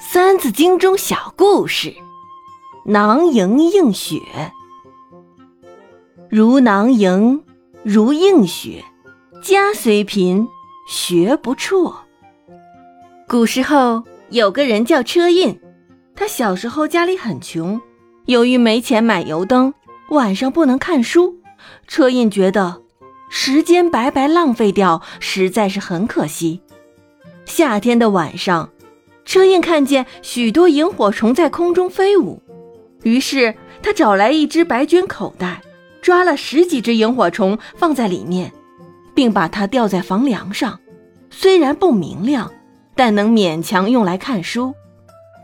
三字经》中小故事：囊萤映雪，如囊萤，如映雪。家虽贫，学不辍。古时候有个人叫车胤，他小时候家里很穷，由于没钱买油灯，晚上不能看书。车胤觉得时间白白浪费掉，实在是很可惜。夏天的晚上。车胤看见许多萤火虫在空中飞舞，于是他找来一只白绢口袋，抓了十几只萤火虫放在里面，并把它吊在房梁上。虽然不明亮，但能勉强用来看书。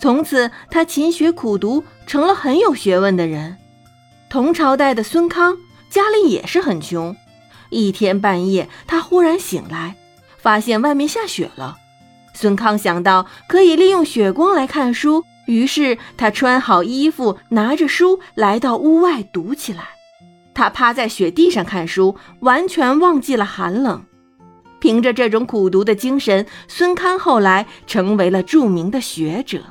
从此，他勤学苦读，成了很有学问的人。同朝代的孙康家里也是很穷，一天半夜，他忽然醒来，发现外面下雪了。孙康想到可以利用雪光来看书，于是他穿好衣服，拿着书来到屋外读起来。他趴在雪地上看书，完全忘记了寒冷。凭着这种苦读的精神，孙康后来成为了著名的学者。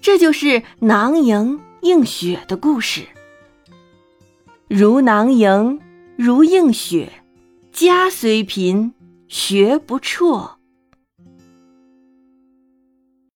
这就是囊萤映雪的故事。如囊萤，如映雪，家虽贫，学不辍。